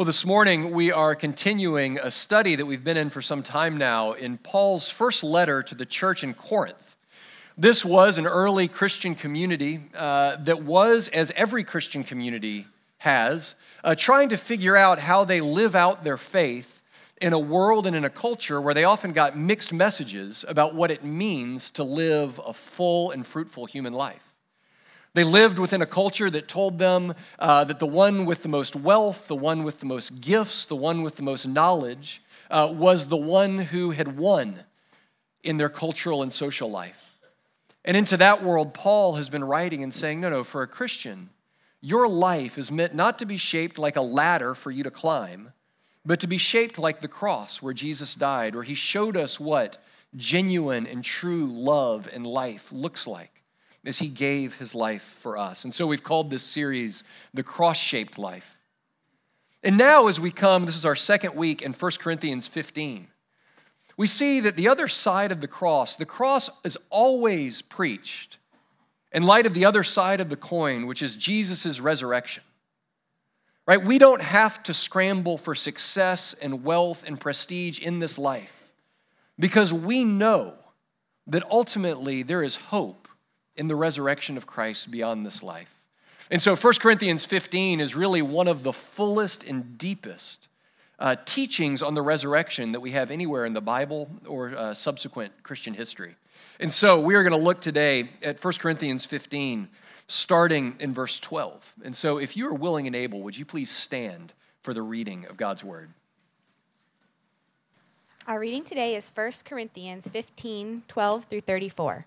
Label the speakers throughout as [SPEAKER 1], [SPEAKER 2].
[SPEAKER 1] Well, this morning we are continuing a study that we've been in for some time now in Paul's first letter to the church in Corinth. This was an early Christian community uh, that was, as every Christian community has, uh, trying to figure out how they live out their faith in a world and in a culture where they often got mixed messages about what it means to live a full and fruitful human life. They lived within a culture that told them uh, that the one with the most wealth, the one with the most gifts, the one with the most knowledge uh, was the one who had won in their cultural and social life. And into that world, Paul has been writing and saying, no, no, for a Christian, your life is meant not to be shaped like a ladder for you to climb, but to be shaped like the cross where Jesus died, where he showed us what genuine and true love and life looks like as he gave his life for us. And so we've called this series The Cross Shaped Life. And now, as we come, this is our second week in 1 Corinthians 15, we see that the other side of the cross, the cross is always preached in light of the other side of the coin, which is Jesus' resurrection. Right? We don't have to scramble for success and wealth and prestige in this life because we know that ultimately there is hope in the resurrection of Christ beyond this life. And so 1 Corinthians 15 is really one of the fullest and deepest uh, teachings on the resurrection that we have anywhere in the Bible or uh, subsequent Christian history. And so we are going to look today at 1 Corinthians 15, starting in verse 12. And so if you are willing and able, would you please stand for the reading of God's word?
[SPEAKER 2] Our reading today is 1 Corinthians 15, 12 through 34.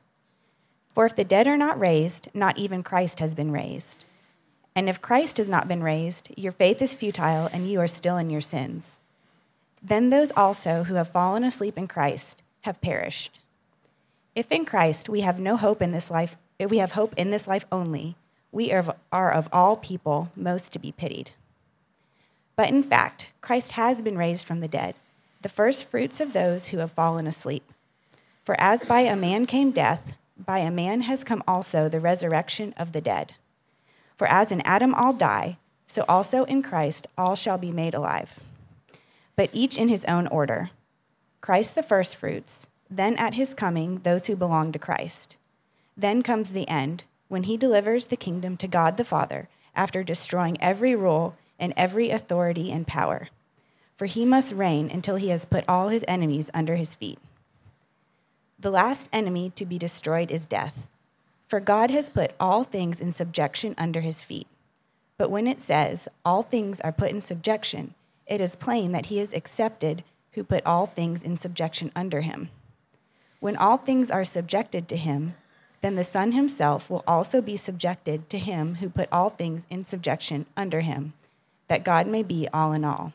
[SPEAKER 2] For if the dead are not raised, not even Christ has been raised. And if Christ has not been raised, your faith is futile and you are still in your sins. Then those also who have fallen asleep in Christ have perished. If in Christ we have no hope in this life, if we have hope in this life only, we are of all people most to be pitied. But in fact, Christ has been raised from the dead, the first fruits of those who have fallen asleep. For as by a man came death, by a man has come also the resurrection of the dead. For as in Adam all die, so also in Christ all shall be made alive. But each in his own order Christ the firstfruits, then at his coming, those who belong to Christ. Then comes the end, when he delivers the kingdom to God the Father, after destroying every rule and every authority and power. For he must reign until he has put all his enemies under his feet. The last enemy to be destroyed is death. For God has put all things in subjection under his feet. But when it says, all things are put in subjection, it is plain that he is accepted who put all things in subjection under him. When all things are subjected to him, then the Son himself will also be subjected to him who put all things in subjection under him, that God may be all in all.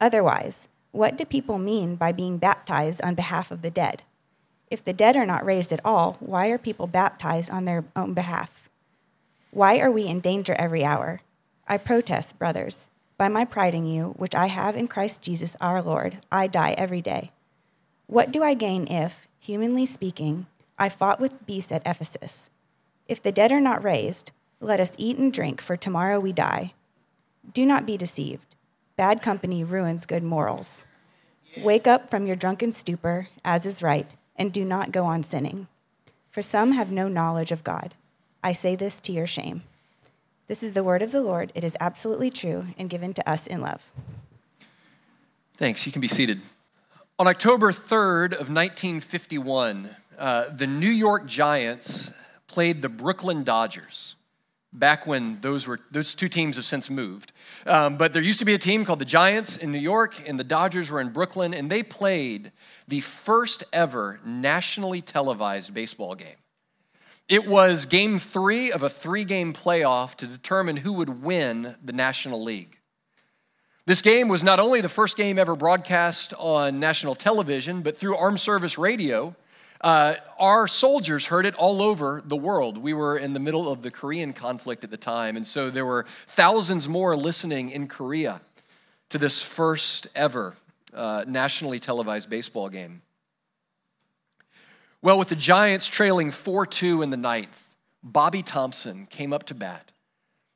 [SPEAKER 2] Otherwise, what do people mean by being baptized on behalf of the dead? If the dead are not raised at all, why are people baptized on their own behalf? Why are we in danger every hour? I protest, brothers, by my pride in you, which I have in Christ Jesus our Lord, I die every day. What do I gain if, humanly speaking, I fought with beasts at Ephesus? If the dead are not raised, let us eat and drink, for tomorrow we die. Do not be deceived. Bad company ruins good morals. Wake up from your drunken stupor, as is right, and do not go on sinning. For some have no knowledge of God. I say this to your shame. This is the word of the Lord. It is absolutely true and given to us in love.
[SPEAKER 1] Thanks. You can be seated. On October 3rd of 1951, uh, the New York Giants played the Brooklyn Dodgers back when those were those two teams have since moved. Um, but there used to be a team called the giants in new york and the dodgers were in brooklyn and they played the first ever nationally televised baseball game. It was game three of a three game playoff to determine who would win the national league. This game was not only the first game ever broadcast on national television but through armed service radio uh, our soldiers heard it all over the world. We were in the middle of the Korean conflict at the time, and so there were thousands more listening in Korea to this first ever uh, nationally televised baseball game. Well, with the Giants trailing 4 2 in the ninth, Bobby Thomson came up to bat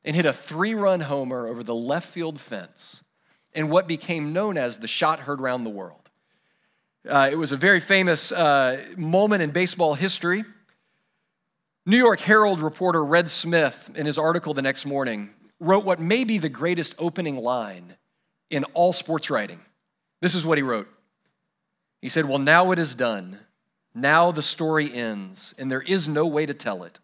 [SPEAKER 1] and hit a three run homer over the left field fence in what became known as the shot heard round the world. Uh, it was a very famous uh, moment in baseball history. New York Herald reporter Red Smith, in his article the next morning, wrote what may be the greatest opening line in all sports writing. This is what he wrote. He said, Well, now it is done. Now the story ends, and there is no way to tell it.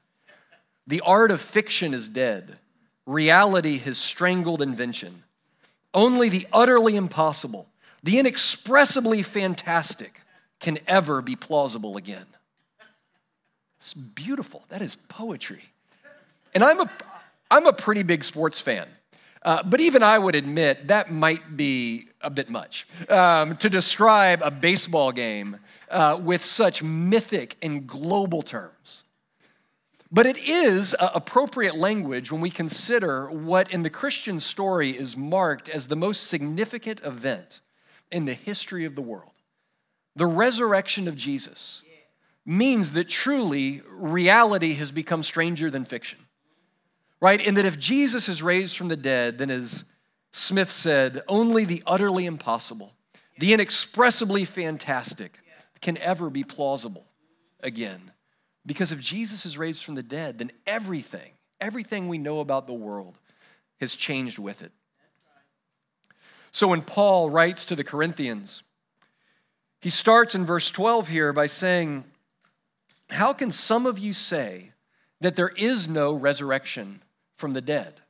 [SPEAKER 1] The art of fiction is dead. Reality has strangled invention. Only the utterly impossible the inexpressibly fantastic can ever be plausible again. It's beautiful. That is poetry. And I'm a, I'm a pretty big sports fan. Uh, but even I would admit that might be a bit much um, to describe a baseball game uh, with such mythic and global terms. But it is uh, appropriate language when we consider what in the Christian story is marked as the most significant event in the history of the world. The resurrection of Jesus means that truly reality has become stranger than fiction, right? And that if Jesus is raised from the dead, then as Smith said, only the utterly impossible, the inexpressibly fantastic can ever be plausible again. Because if Jesus is raised from the dead, then everything, everything we know about the world has changed with it. So when Paul writes to the Corinthians, he starts in verse 12 here by saying, How can some of you say that there is no resurrection from the dead?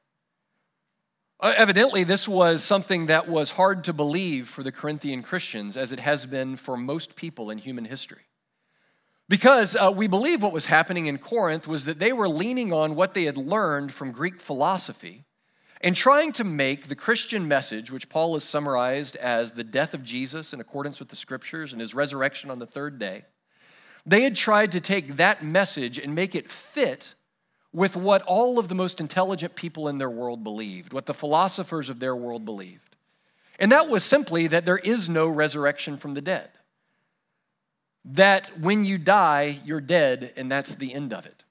[SPEAKER 1] Uh, evidently, this was something that was hard to believe for the Corinthian Christians, as it has been for most people in human history. Because uh, we believe what was happening in Corinth was that they were leaning on what they had learned from Greek philosophy in trying to make the Christian message, which Paul has summarized as the death of Jesus in accordance with the scriptures and his resurrection on the third day, they had tried to take that message and make it fit with what all of the most intelligent people in their world believed, what the philosophers of their world believed. And that was simply that there is no resurrection from the dead. That when you die, you're dead, and that's the end of it.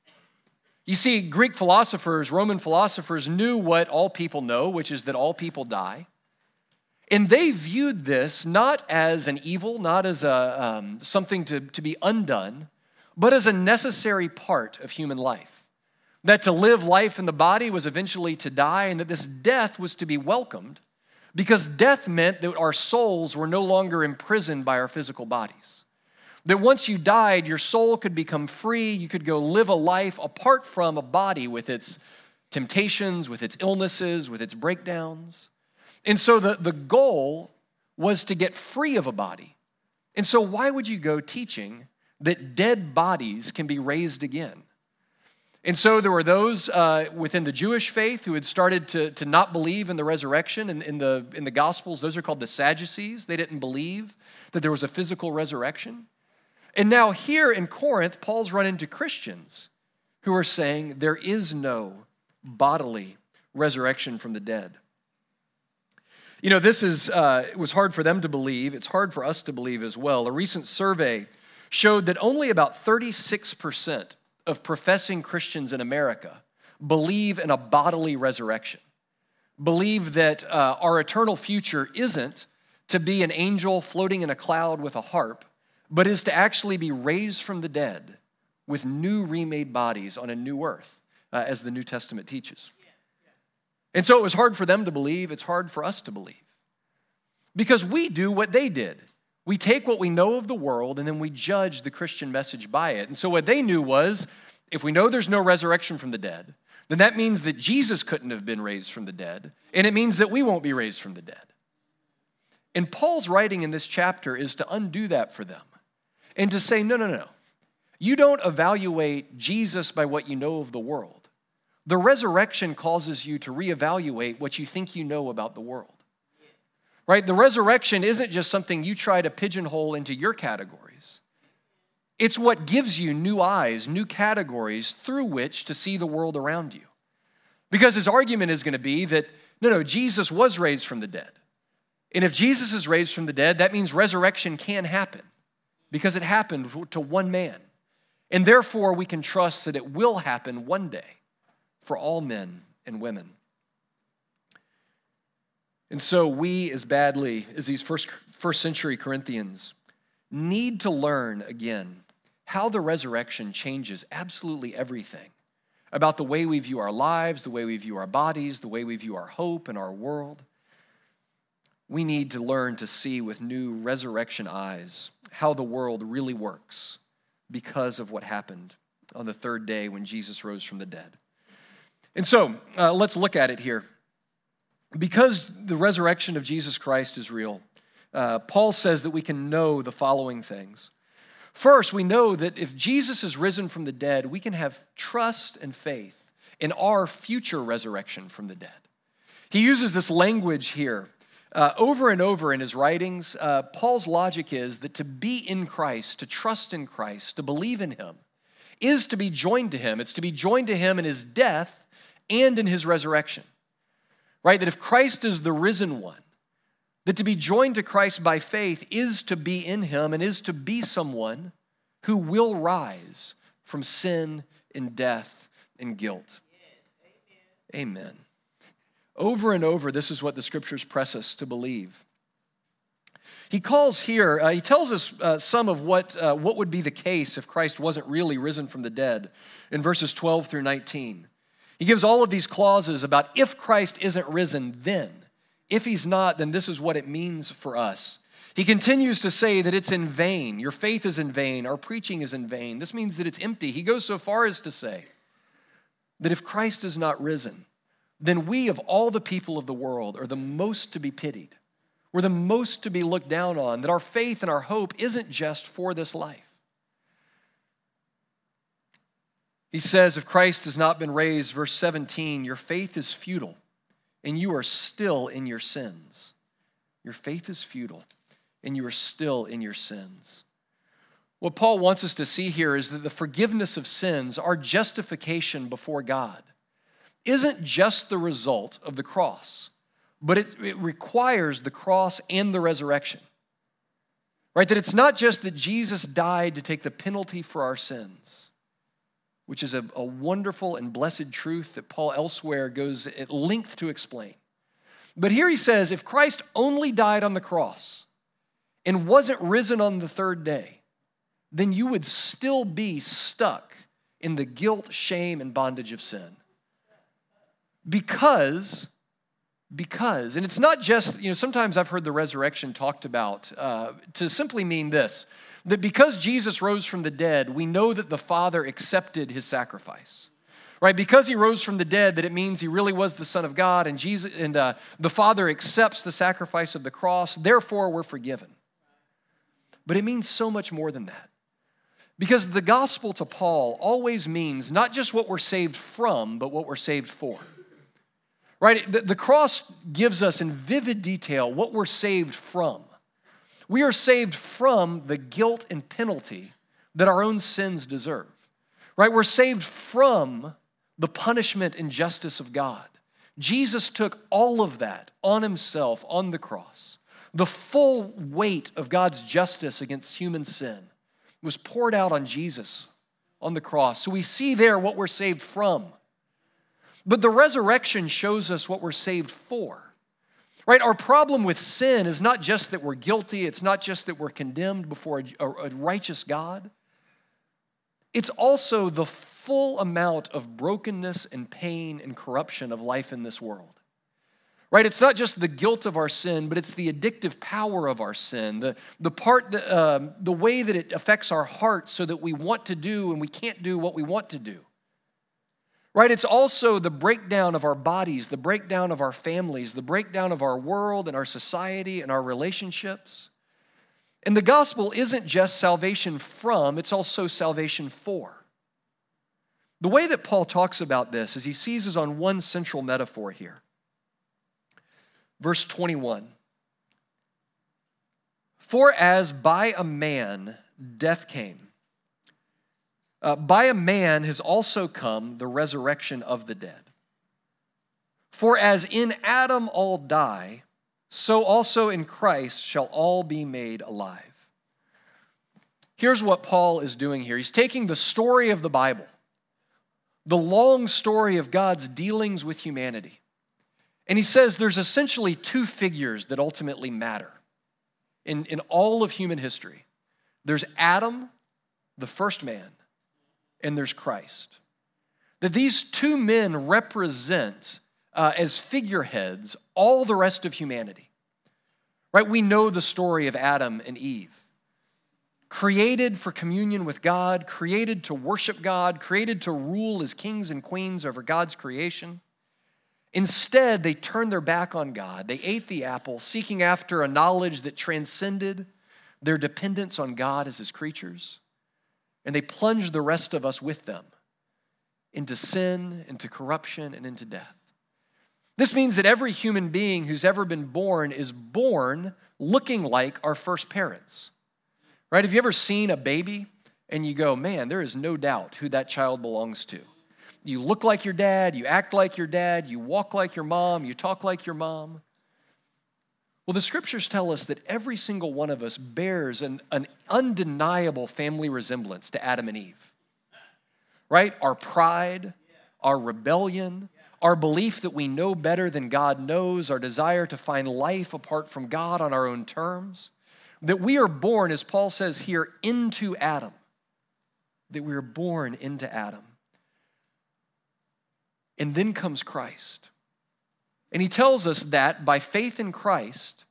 [SPEAKER 1] You see, Greek philosophers, Roman philosophers knew what all people know, which is that all people die. And they viewed this not as an evil, not as a, um, something to, to be undone, but as a necessary part of human life. That to live life in the body was eventually to die, and that this death was to be welcomed because death meant that our souls were no longer imprisoned by our physical bodies. That once you died, your soul could become free. You could go live a life apart from a body with its temptations, with its illnesses, with its breakdowns. And so the, the goal was to get free of a body. And so, why would you go teaching that dead bodies can be raised again? And so there were those uh, within the Jewish faith who had started to, to not believe in the resurrection. In, in, the, in the Gospels, those are called the Sadducees. They didn't believe that there was a physical resurrection. And now, here in Corinth, Paul's run into Christians who are saying there is no bodily resurrection from the dead. You know, this is, uh, it was hard for them to believe. It's hard for us to believe as well. A recent survey showed that only about 36% of professing Christians in America believe in a bodily resurrection, believe that uh, our eternal future isn't to be an angel floating in a cloud with a harp, but is to actually be raised from the dead with new remade bodies on a new earth. uh, as the New Testament teaches. And so it was hard for them to believe, it's hard for us to believe. Because we do what they did. We take what we know of the world and then we judge the Christian message by it. And so what they knew was if we know there's no resurrection from the dead, then that means that Jesus couldn't have been raised from the dead, and it means that we won't be raised from the dead. And Paul's writing in this chapter is to undo that for them and to say, no, no, no. You don't evaluate Jesus by what you know of the world. The resurrection causes you to reevaluate what you think you know about the world. Right? The resurrection isn't just something you try to pigeonhole into your categories. It's what gives you new eyes, new categories through which to see the world around you. Because his argument is going to be that no, no, Jesus was raised from the dead. And if Jesus is raised from the dead, that means resurrection can happen because it happened to one man. And therefore, we can trust that it will happen one day for all men and women. And so, we, as badly as these first, first century Corinthians, need to learn again how the resurrection changes absolutely everything about the way we view our lives, the way we view our bodies, the way we view our hope and our world. We need to learn to see with new resurrection eyes how the world really works because of what happened on the third day when Jesus rose from the dead. And so uh, let's look at it here. Because the resurrection of Jesus Christ is real, uh, Paul says that we can know the following things. First, we know that if Jesus is risen from the dead, we can have trust and faith in our future resurrection from the dead. He uses this language here uh, over and over in his writings. Uh, Paul's logic is that to be in Christ, to trust in Christ, to believe in him, is to be joined to him. It's to be joined to him in his death and in his resurrection. Right? That if Christ is the risen one, that to be joined to Christ by faith is to be in him and is to be someone who will rise from sin and death and guilt. Amen. Over and over, this is what the scriptures press us to believe. He calls here, uh, he tells us uh, some of what, uh, what would be the case if Christ wasn't really risen from the dead in verses 12 through 19. He gives all of these clauses about if Christ isn't risen, then. If he's not, then this is what it means for us. He continues to say that it's in vain. Your faith is in vain. Our preaching is in vain. This means that it's empty. He goes so far as to say that if Christ is not risen, then we, of all the people of the world, are the most to be pitied. We're the most to be looked down on, that our faith and our hope isn't just for this life. He says, if Christ has not been raised, verse 17, your faith is futile and you are still in your sins. Your faith is futile, and you are still in your sins. What Paul wants us to see here is that the forgiveness of sins, our justification before God, isn't just the result of the cross, but it, it requires the cross and the resurrection. Right? That it's not just that Jesus died to take the penalty for our sins which is a, a wonderful and blessed truth that Paul elsewhere goes at length to explain. But here he says if Christ only died on the cross and wasn't risen on the third day, then you would still be stuck in the guilt, shame, and bondage of sin. Because, because, and it's not just, you know, sometimes I've heard the resurrection talked about uh, to simply mean this that because Jesus rose from the dead, we know that the Father accepted his sacrifice. Right? Because he rose from the dead, that it means he really was the Son of God, and Jesus and uh, the Father accepts the sacrifice of the cross. Therefore, we're forgiven. But it means so much more than that. Because the gospel to Paul always means not just what we're saved from, but what we're saved for. Right? The, the cross gives us in vivid detail what we're saved from. We are saved from the guilt and penalty that our own sins deserve. Right? We're saved from the punishment and justice of God. Jesus took all of that on himself on the cross. The full weight of God's justice against human sin was poured out on Jesus on the cross. So we see there what we're saved from. But the resurrection shows us what we're saved for. Right? Our problem with sin is not just that we're guilty, it's not just that we're condemned before a, a righteous God. It's also the full amount of brokenness and pain and corruption of life in this world. Right? It's not just the guilt of our sin, but it's the addictive power of our sin, the, the part, that, um, the way that it affects our hearts so that we want to do and we can't do what we want to do. Right? It's also the breakdown of our bodies, the breakdown of our families, the breakdown of our world and our society and our relationships. And the gospel isn't just salvation from, it's also salvation for. The way that Paul talks about this is he seizes on one central metaphor here. Verse 21 For as by a man death came, uh, by a man has also come the resurrection of the dead. For as in Adam all die, so also in Christ shall all be made alive. Here's what Paul is doing here he's taking the story of the Bible, the long story of God's dealings with humanity, and he says there's essentially two figures that ultimately matter in, in all of human history there's Adam, the first man, and there's Christ. That these two men represent uh, as figureheads all the rest of humanity. Right? We know the story of Adam and Eve. Created for communion with God, created to worship God, created to rule as kings and queens over God's creation. Instead, they turned their back on God. They ate the apple, seeking after a knowledge that transcended their dependence on God as his creatures. And they plunged the rest of us with them into sin, into corruption, and into death. This means that every human being who's ever been born is born looking like our first parents. Right? Have you ever seen a baby and you go, man, there is no doubt who that child belongs to? You look like your dad, you act like your dad, you walk like your mom, you talk like your mom. Well, the scriptures tell us that every single one of us bears an, an undeniable family resemblance to Adam and Eve. Right? Our pride, our rebellion, our belief that we know better than God knows, our desire to find life apart from God on our own terms, that we are born, as Paul says here, into Adam. That we are born into Adam. And then comes Christ. And he tells us that by faith in Christ,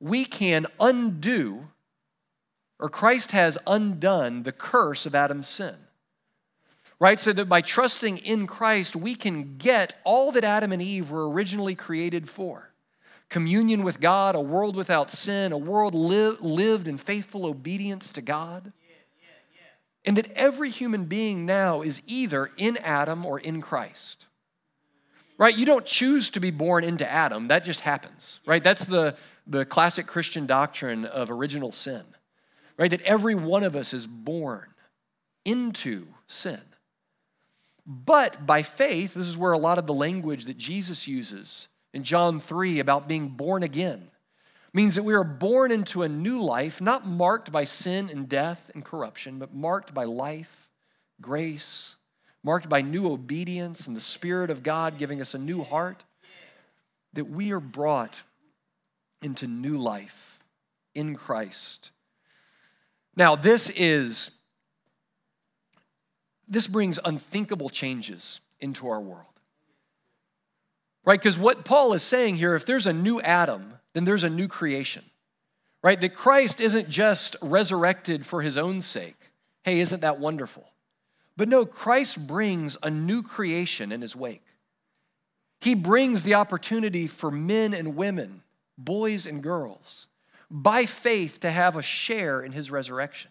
[SPEAKER 1] we can undo, or Christ has undone the curse of Adam's sin right? So that by trusting in Christ, we can get all that Adam and Eve were originally created for communion with God, a world without sin, a world li- lived in faithful obedience to God. And that every human being now is either in Adam or in Christ. Right? You don't choose to be born into Adam, that just happens. Right? That's the, the classic Christian doctrine of original sin. Right? That every one of us is born into sin. But by faith, this is where a lot of the language that Jesus uses in John 3 about being born again means that we are born into a new life, not marked by sin and death and corruption, but marked by life, grace, marked by new obedience and the Spirit of God giving us a new heart, that we are brought into new life in Christ. Now, this is this brings unthinkable changes into our world. Right? Because what Paul is saying here, if there's a new Adam, then there's a new creation. Right? That Christ isn't just resurrected for his own sake. Hey, isn't that wonderful? But no, Christ brings a new creation in his wake. He brings the opportunity for men and women, boys and girls, by faith to have a share in his resurrection,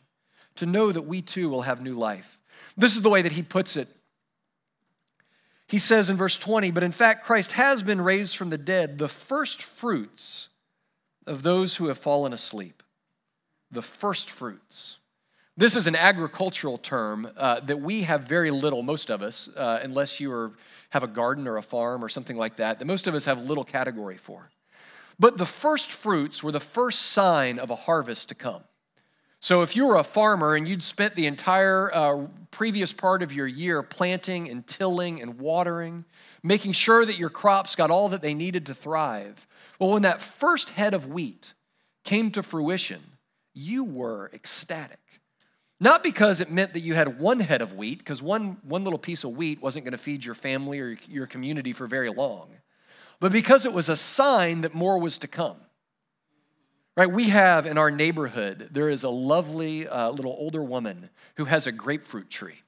[SPEAKER 1] to know that we too will have new life. This is the way that he puts it. He says in verse 20, but in fact, Christ has been raised from the dead, the first fruits of those who have fallen asleep. The first fruits. This is an agricultural term uh, that we have very little, most of us, uh, unless you are, have a garden or a farm or something like that, that most of us have little category for. But the first fruits were the first sign of a harvest to come. So, if you were a farmer and you'd spent the entire uh, previous part of your year planting and tilling and watering, making sure that your crops got all that they needed to thrive, well, when that first head of wheat came to fruition, you were ecstatic. Not because it meant that you had one head of wheat, because one, one little piece of wheat wasn't going to feed your family or your community for very long, but because it was a sign that more was to come. Right, we have in our neighborhood, there is a lovely uh, little older woman who has a grapefruit tree.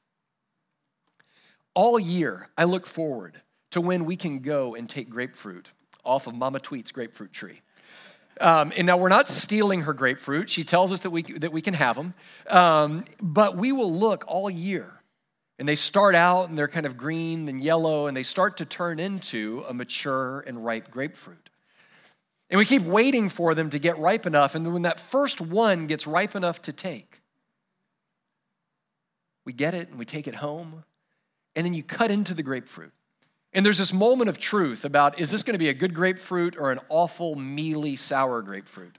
[SPEAKER 1] All year, I look forward to when we can go and take grapefruit off of Mama Tweet's grapefruit tree. Um, and now we're not stealing her grapefruit. She tells us that we, that we can have them. Um, but we will look all year. And they start out and they're kind of green and yellow, and they start to turn into a mature and ripe grapefruit. And we keep waiting for them to get ripe enough. And when that first one gets ripe enough to take, we get it and we take it home. And then you cut into the grapefruit. And there's this moment of truth about is this going to be a good grapefruit or an awful, mealy, sour grapefruit?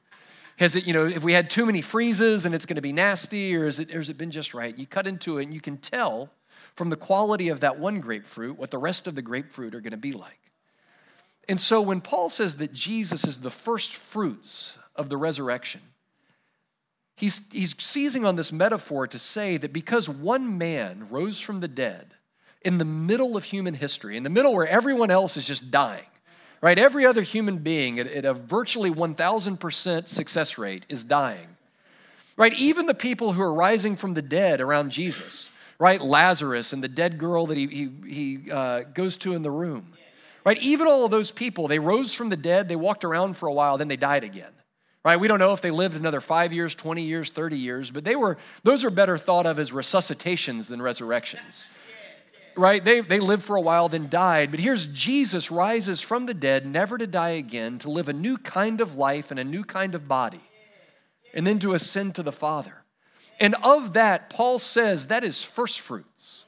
[SPEAKER 1] Has it, you know, if we had too many freezes and it's going to be nasty, or, is it, or has it been just right? You cut into it and you can tell from the quality of that one grapefruit what the rest of the grapefruit are going to be like. And so when Paul says that Jesus is the first fruits of the resurrection, he's, he's seizing on this metaphor to say that because one man rose from the dead, in the middle of human history, in the middle where everyone else is just dying, right? Every other human being at, at a virtually 1,000% success rate is dying, right? Even the people who are rising from the dead around Jesus, right? Lazarus and the dead girl that he, he, he uh, goes to in the room, right? Even all of those people, they rose from the dead, they walked around for a while, then they died again. Right? We don't know if they lived another five years, 20 years, 30 years, but they were, those are better thought of as resuscitations than resurrections right? They, they lived for a while, then died. But here's Jesus rises from the dead, never to die again, to live a new kind of life and a new kind of body, and then to ascend to the Father. And of that, Paul says that is first fruits.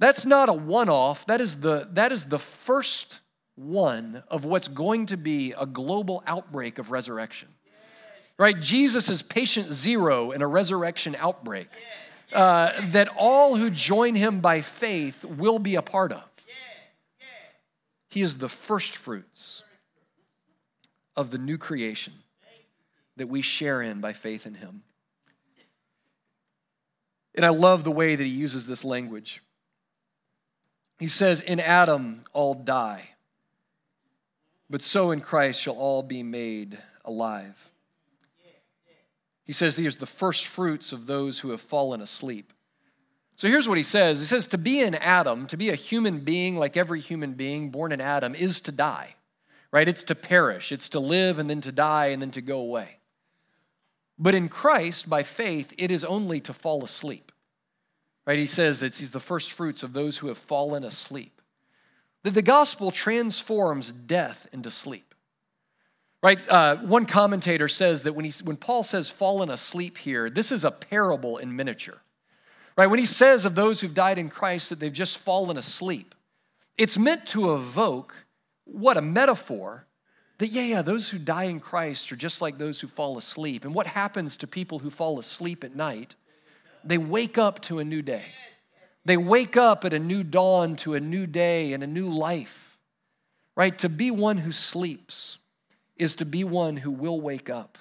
[SPEAKER 1] That's not a one off, that, is the, that is the first one of what's going to be a global outbreak of resurrection. Right? Jesus is patient zero in a resurrection outbreak uh, that all who join him by faith will be a part of. He is the first fruits of the new creation that we share in by faith in him. And I love the way that he uses this language. He says, In Adam all die, but so in Christ shall all be made alive. He says he is the first fruits of those who have fallen asleep. So here's what he says He says, To be in Adam, to be a human being like every human being born in Adam, is to die, right? It's to perish, it's to live and then to die and then to go away. But in Christ, by faith, it is only to fall asleep, right? He says that he's the first fruits of those who have fallen asleep. That the gospel transforms death into sleep. Right? Uh, one commentator says that when, he, when Paul says fallen asleep here, this is a parable in miniature. Right? When he says of those who've died in Christ that they've just fallen asleep, it's meant to evoke what a metaphor that, yeah, yeah, those who die in Christ are just like those who fall asleep. And what happens to people who fall asleep at night? They wake up to a new day. They wake up at a new dawn to a new day and a new life, right? To be one who sleeps is to be one who will wake up.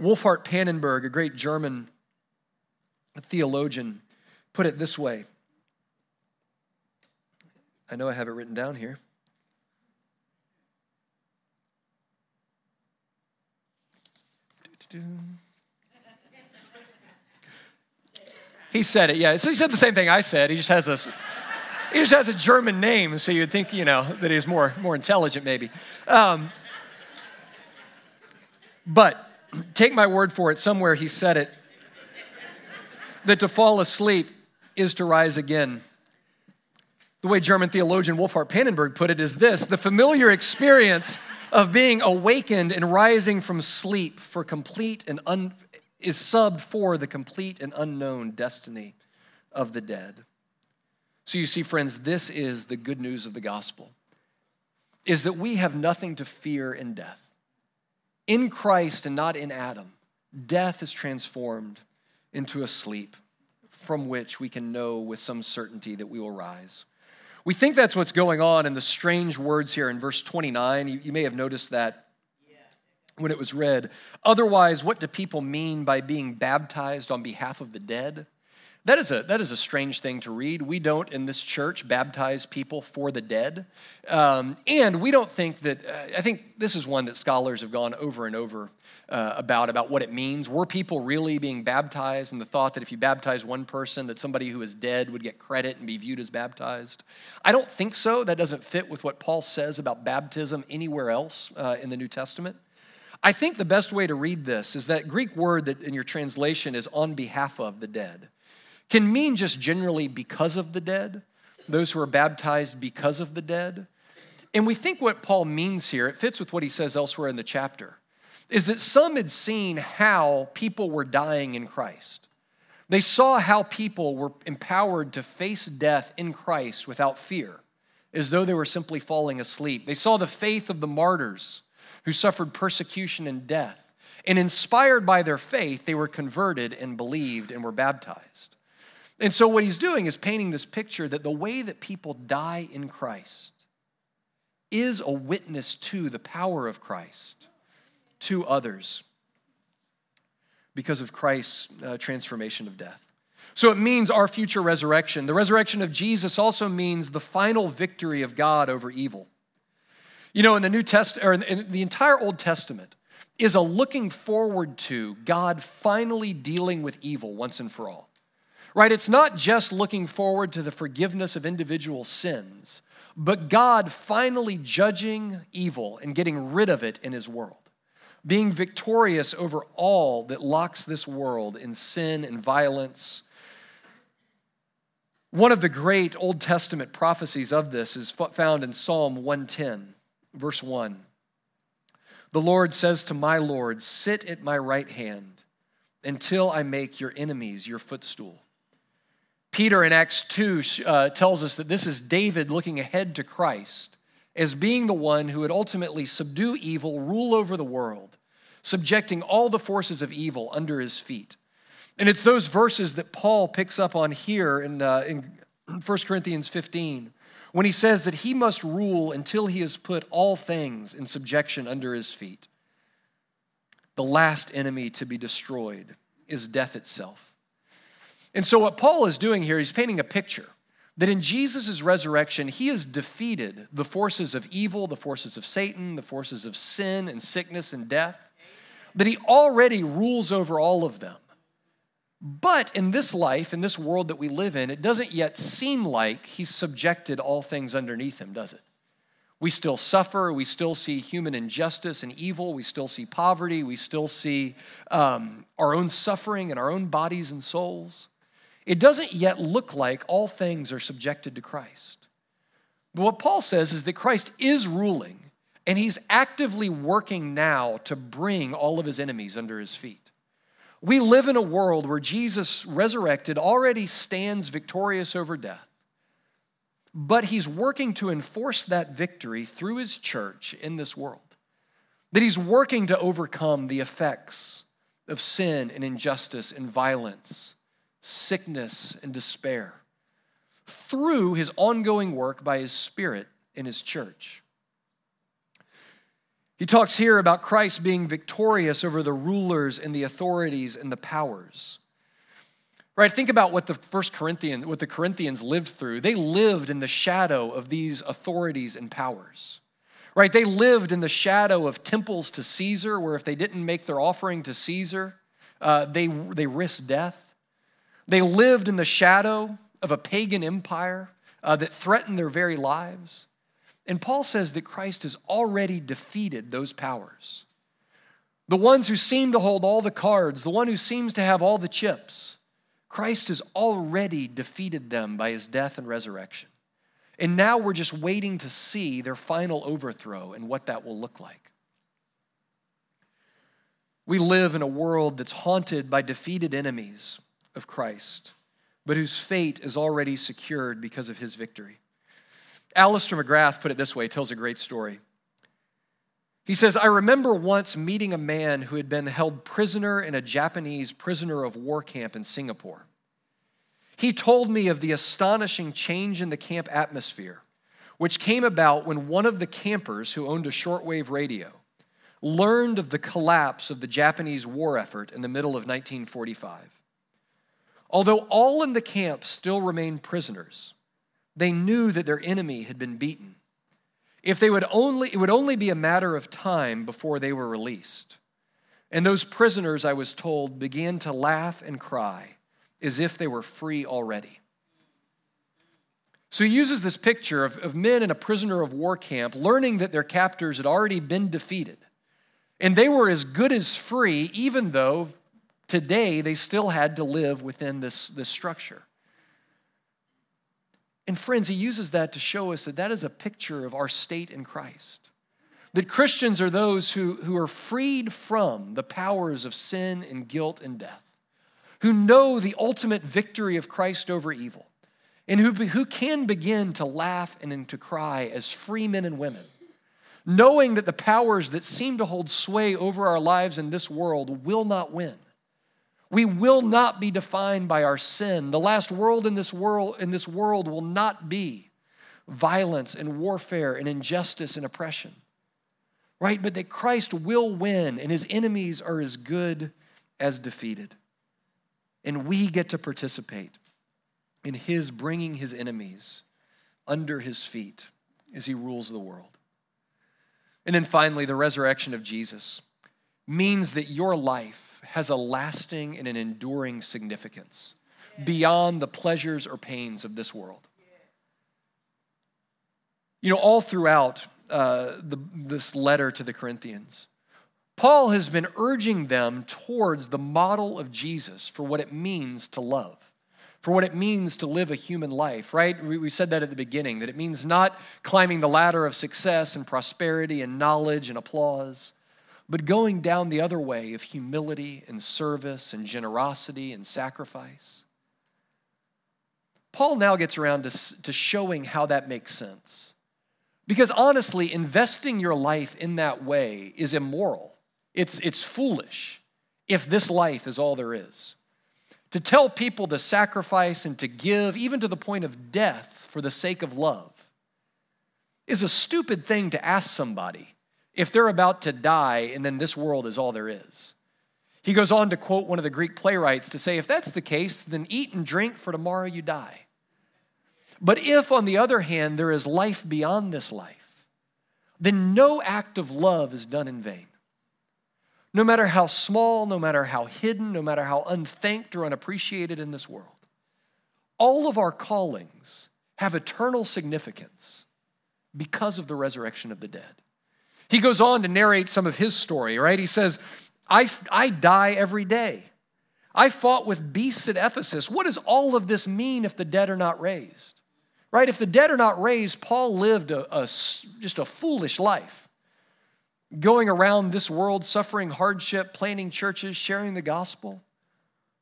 [SPEAKER 1] Wolfhart Pannenberg, a great German theologian, put it this way. I know I have it written down here. He said it, yeah. So he said the same thing I said. He just has a he just has a German name, so you'd think, you know, that he's more, more intelligent, maybe. Um, but take my word for it, somewhere he said it that to fall asleep is to rise again. The way German theologian Wolfhart Pannenberg put it is this the familiar experience of being awakened and rising from sleep for complete and un, is subbed for the complete and unknown destiny of the dead. So you see, friends, this is the good news of the gospel is that we have nothing to fear in death. In Christ and not in Adam, death is transformed into a sleep from which we can know with some certainty that we will rise. We think that's what's going on in the strange words here in verse 29. You, you may have noticed that when it was read. Otherwise, what do people mean by being baptized on behalf of the dead? That is, a, that is a strange thing to read. We don't in this church baptize people for the dead. Um, and we don't think that, uh, I think this is one that scholars have gone over and over uh, about, about what it means. Were people really being baptized and the thought that if you baptize one person, that somebody who is dead would get credit and be viewed as baptized? I don't think so. That doesn't fit with what Paul says about baptism anywhere else uh, in the New Testament. I think the best way to read this is that Greek word that in your translation is on behalf of the dead can mean just generally because of the dead, those who are baptized because of the dead. And we think what Paul means here, it fits with what he says elsewhere in the chapter, is that some had seen how people were dying in Christ. They saw how people were empowered to face death in Christ without fear, as though they were simply falling asleep. They saw the faith of the martyrs who suffered persecution and death. And inspired by their faith, they were converted and believed and were baptized. And so, what he's doing is painting this picture that the way that people die in Christ is a witness to the power of Christ to others because of Christ's uh, transformation of death. So it means our future resurrection. The resurrection of Jesus also means the final victory of God over evil. You know, in the New Testament, or in the entire Old Testament, is a looking forward to God finally dealing with evil once and for all right? It's not just looking forward to the forgiveness of individual sins, but God finally judging evil and getting rid of it in his world, being victorious over all that locks this world in sin and violence. One of the great Old Testament prophecies of this is found in Psalm 110, verse 1. The Lord says to my Lord, Sit at my right hand until I make your enemies your footstool. Peter in Acts 2 uh, tells us that this is David looking ahead to Christ as being the one who would ultimately subdue evil, rule over the world, subjecting all the forces of evil under his feet. And it's those verses that Paul picks up on here in, uh, in 1 Corinthians 15 when he says that he must rule until he has put all things in subjection under his feet. The last enemy to be destroyed is death itself. And so, what Paul is doing here, he's painting a picture that in Jesus' resurrection, he has defeated the forces of evil, the forces of Satan, the forces of sin and sickness and death, that he already rules over all of them. But in this life, in this world that we live in, it doesn't yet seem like he's subjected all things underneath him, does it? We still suffer. We still see human injustice and evil. We still see poverty. We still see um, our own suffering in our own bodies and souls. It doesn't yet look like all things are subjected to Christ. But what Paul says is that Christ is ruling, and he's actively working now to bring all of his enemies under his feet. We live in a world where Jesus, resurrected, already stands victorious over death. But he's working to enforce that victory through his church in this world. That he's working to overcome the effects of sin and injustice and violence sickness, and despair through his ongoing work by his Spirit in his church. He talks here about Christ being victorious over the rulers and the authorities and the powers. Right? Think about what the first Corinthians, what the Corinthians lived through. They lived in the shadow of these authorities and powers. Right? They lived in the shadow of temples to Caesar, where if they didn't make their offering to Caesar, uh, they, they risked death. They lived in the shadow of a pagan empire uh, that threatened their very lives. And Paul says that Christ has already defeated those powers. The ones who seem to hold all the cards, the one who seems to have all the chips, Christ has already defeated them by his death and resurrection. And now we're just waiting to see their final overthrow and what that will look like. We live in a world that's haunted by defeated enemies of Christ, but whose fate is already secured because of his victory. Alister McGrath put it this way, tells a great story. He says, I remember once meeting a man who had been held prisoner in a Japanese prisoner of war camp in Singapore. He told me of the astonishing change in the camp atmosphere, which came about when one of the campers who owned a shortwave radio learned of the collapse of the Japanese war effort in the middle of 1945. Although all in the camp still remained prisoners, they knew that their enemy had been beaten. If they would only, it would only be a matter of time before they were released. And those prisoners, I was told, began to laugh and cry as if they were free already. So he uses this picture of, of men in a prisoner of war camp learning that their captors had already been defeated. And they were as good as free, even though today they still had to live within this, this structure. And friends, he uses that to show us that that is a picture of our state in Christ. That Christians are those who, who are freed from the powers of sin and guilt and death, who know the ultimate victory of Christ over evil and who, who can begin to laugh and to cry as free men and women, knowing that the powers that seem to hold sway over our lives in this world will not win. We will not be defined by our sin. The last world in this world in this world will not be violence and warfare and injustice and oppression. Right? But that Christ will win and his enemies are as good as defeated. And we get to participate in his bringing his enemies under his feet as he rules the world. And then finally, the resurrection of Jesus means that your life has a lasting and an enduring significance beyond the pleasures or pains of this world. You know, all throughout uh, the, this letter to the Corinthians, Paul has been urging them towards the model of Jesus for what it means to love for what it means to live a human life, right? We, we said that at the beginning, that it means not climbing the ladder of success and prosperity and knowledge and applause, but going down the other way of humility and service and generosity and sacrifice. Paul now gets around to, to showing how that makes sense. Because honestly, investing your life in that way is immoral. It's, it's foolish if this life is all there is to tell people to sacrifice and to give, even to the point of death, for the sake of love, is a stupid thing to ask somebody if they're about to die and then this world is all there is. He goes on to quote one of the Greek playwrights to say, if that's the case, then eat and drink, for tomorrow you die. But if, on the other hand, there is life beyond this life, then no act of love is done in vain. No matter how small, no matter how hidden, no matter how unthanked or unappreciated in this world, all of our callings have eternal significance because of the resurrection of the dead. He goes on to narrate some of his story, right? He says, I, I die every day. I fought with beasts at Ephesus. What does all of this mean if the dead are not raised? Right? If the dead are not raised, Paul lived a, a just a foolish life going around this world suffering hardship, planting churches, sharing the gospel.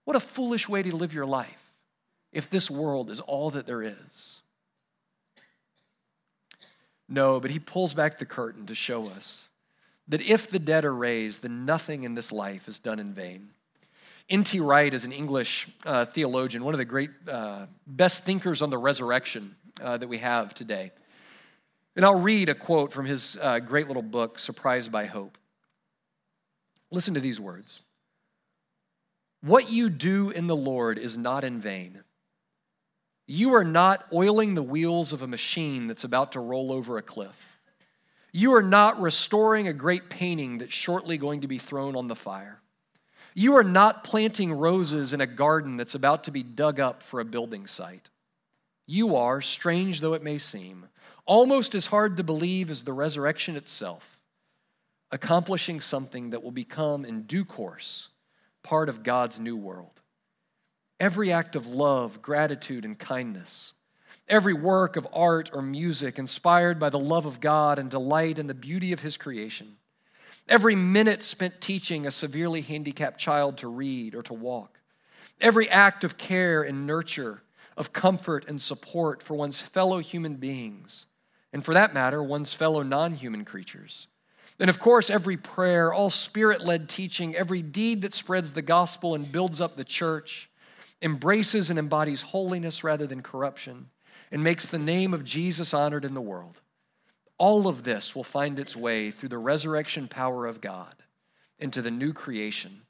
[SPEAKER 1] What a foolish way to live your life if this world is all that there is. No, but he pulls back the curtain to show us that if the dead are raised, then nothing in this life is done in vain. N.T. Wright is an English uh, theologian, one of the great, uh, best thinkers on the resurrection uh, that we have today. And I'll read a quote from his uh, great little book, Surprised by Hope. Listen to these words What you do in the Lord is not in vain. You are not oiling the wheels of a machine that's about to roll over a cliff. You are not restoring a great painting that's shortly going to be thrown on the fire. You are not planting roses in a garden that's about to be dug up for a building site. You are, strange though it may seem, almost as hard to believe as the resurrection itself, accomplishing something that will become, in due course, part of God's new world. Every act of love, gratitude, and kindness, every work of art or music inspired by the love of God and delight in the beauty of His creation, every minute spent teaching a severely handicapped child to read or to walk, every act of care and nurture, of comfort and support for one's fellow human beings and for that matter, one's fellow non human creatures. And of course, every prayer, all spirit led teaching, every deed that spreads the gospel and builds up the church, embraces and embodies holiness rather than corruption, and makes the name of Jesus honored in the world. all of this will find its way through the resurrection power of God into the new creation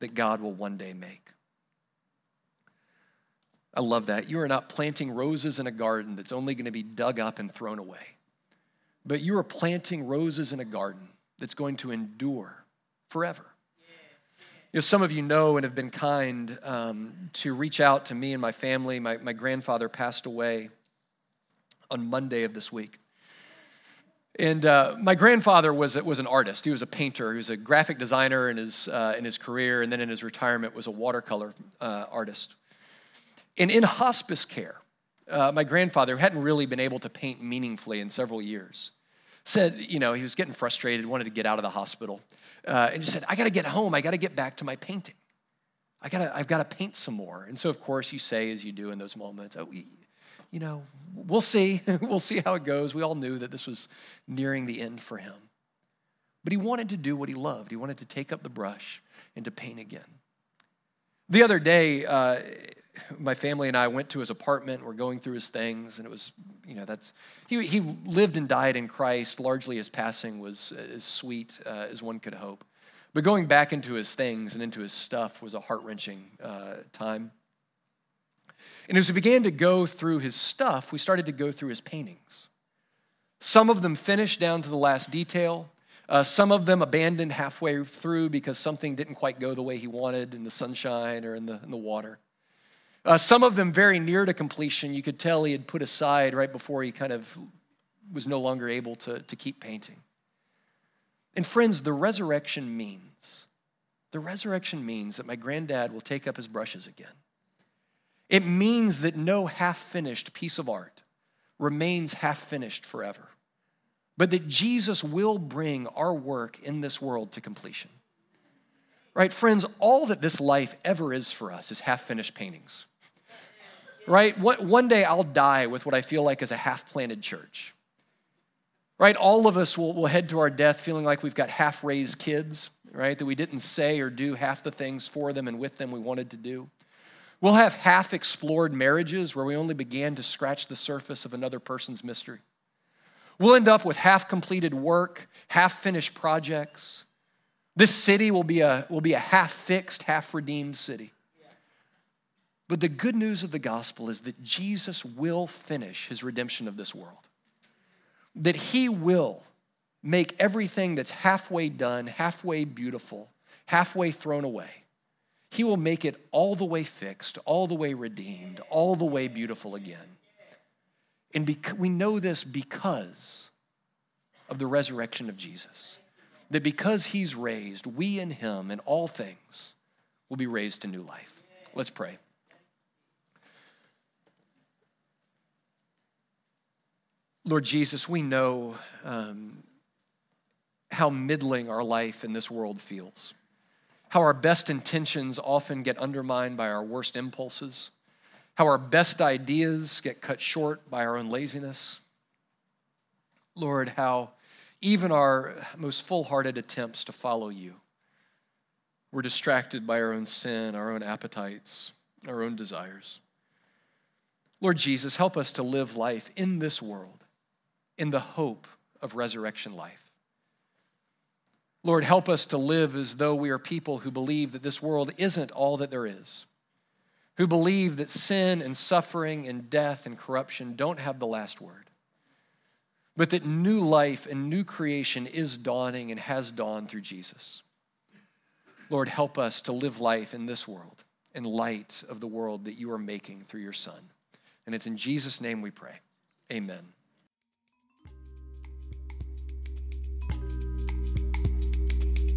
[SPEAKER 1] that God will one day make. I love that. You are not planting roses in a garden that's only going to be dug up and thrown away, but you are planting roses in a garden that's going to endure forever. You know, some of you know and have been kind um, to reach out to me and my family. My, my grandfather passed away on Monday of this week. And uh, my grandfather was, was an artist. He was a painter. He was a graphic designer in his, uh, in his career, and then in his retirement was a watercolor uh, artist. And in hospice care, uh, my grandfather hadn't really been able to paint meaningfully in several years. Said, you know, he was getting frustrated, wanted to get out of the hospital, uh, and just said, "I got to get home. I got to get back to my painting. I got to, I've got to paint some more." And so, of course, you say, as you do in those moments, "Oh, you know, we'll see. we'll see how it goes." We all knew that this was nearing the end for him, but he wanted to do what he loved. He wanted to take up the brush and to paint again. The other day, uh, my family and I went to his apartment. We're going through his things, and it was, you know, that's he he lived and died in Christ. Largely, his passing was as sweet uh, as one could hope. But going back into his things and into his stuff was a heart wrenching uh, time. And as we began to go through his stuff, we started to go through his paintings. Some of them finished down to the last detail. Uh, some of them abandoned halfway through because something didn't quite go the way he wanted in the sunshine or in the, in the water. Uh, some of them very near to completion. You could tell he had put aside right before he kind of was no longer able to, to keep painting. And friends, the resurrection means, the resurrection means that my granddad will take up his brushes again. It means that no half finished piece of art remains half finished forever, but that Jesus will bring our work in this world to completion. Right, friends, all that this life ever is for us is half finished paintings right? One day I'll die with what I feel like is a half planted church, right? All of us will, will head to our death feeling like we've got half raised kids, right? That we didn't say or do half the things for them and with them we wanted to do. We'll have half explored marriages where we only began to scratch the surface of another person's mystery. We'll end up with half completed work, half finished projects. This city will be a, will be a half fixed, half redeemed city. But the good news of the gospel is that Jesus will finish his redemption of this world, that he will make everything that's halfway done, halfway beautiful, halfway thrown away. He will make it all the way fixed, all the way redeemed, all the way beautiful again. And bec- we know this because of the resurrection of Jesus. That because he's raised, we in him and all things will be raised to new life. Let's pray. Lord Jesus, we know um, how middling our life in this world feels, how our best intentions often get undermined by our worst impulses, how our best ideas get cut short by our own laziness. Lord, how even our most full hearted attempts to follow you we're distracted by our own sin, our own appetites, our own desires. Lord Jesus, help us to live life in this world in the hope of resurrection life. Lord, help us to live as though we are people who believe that this world isn't all that there is, who believe that sin and suffering and death and corruption don't have the last word, but that new life and new creation is dawning and has dawned through Jesus. Lord, help us to live life in this world in light of the world that you are making through your Son. And it's in Jesus' name we pray. Amen.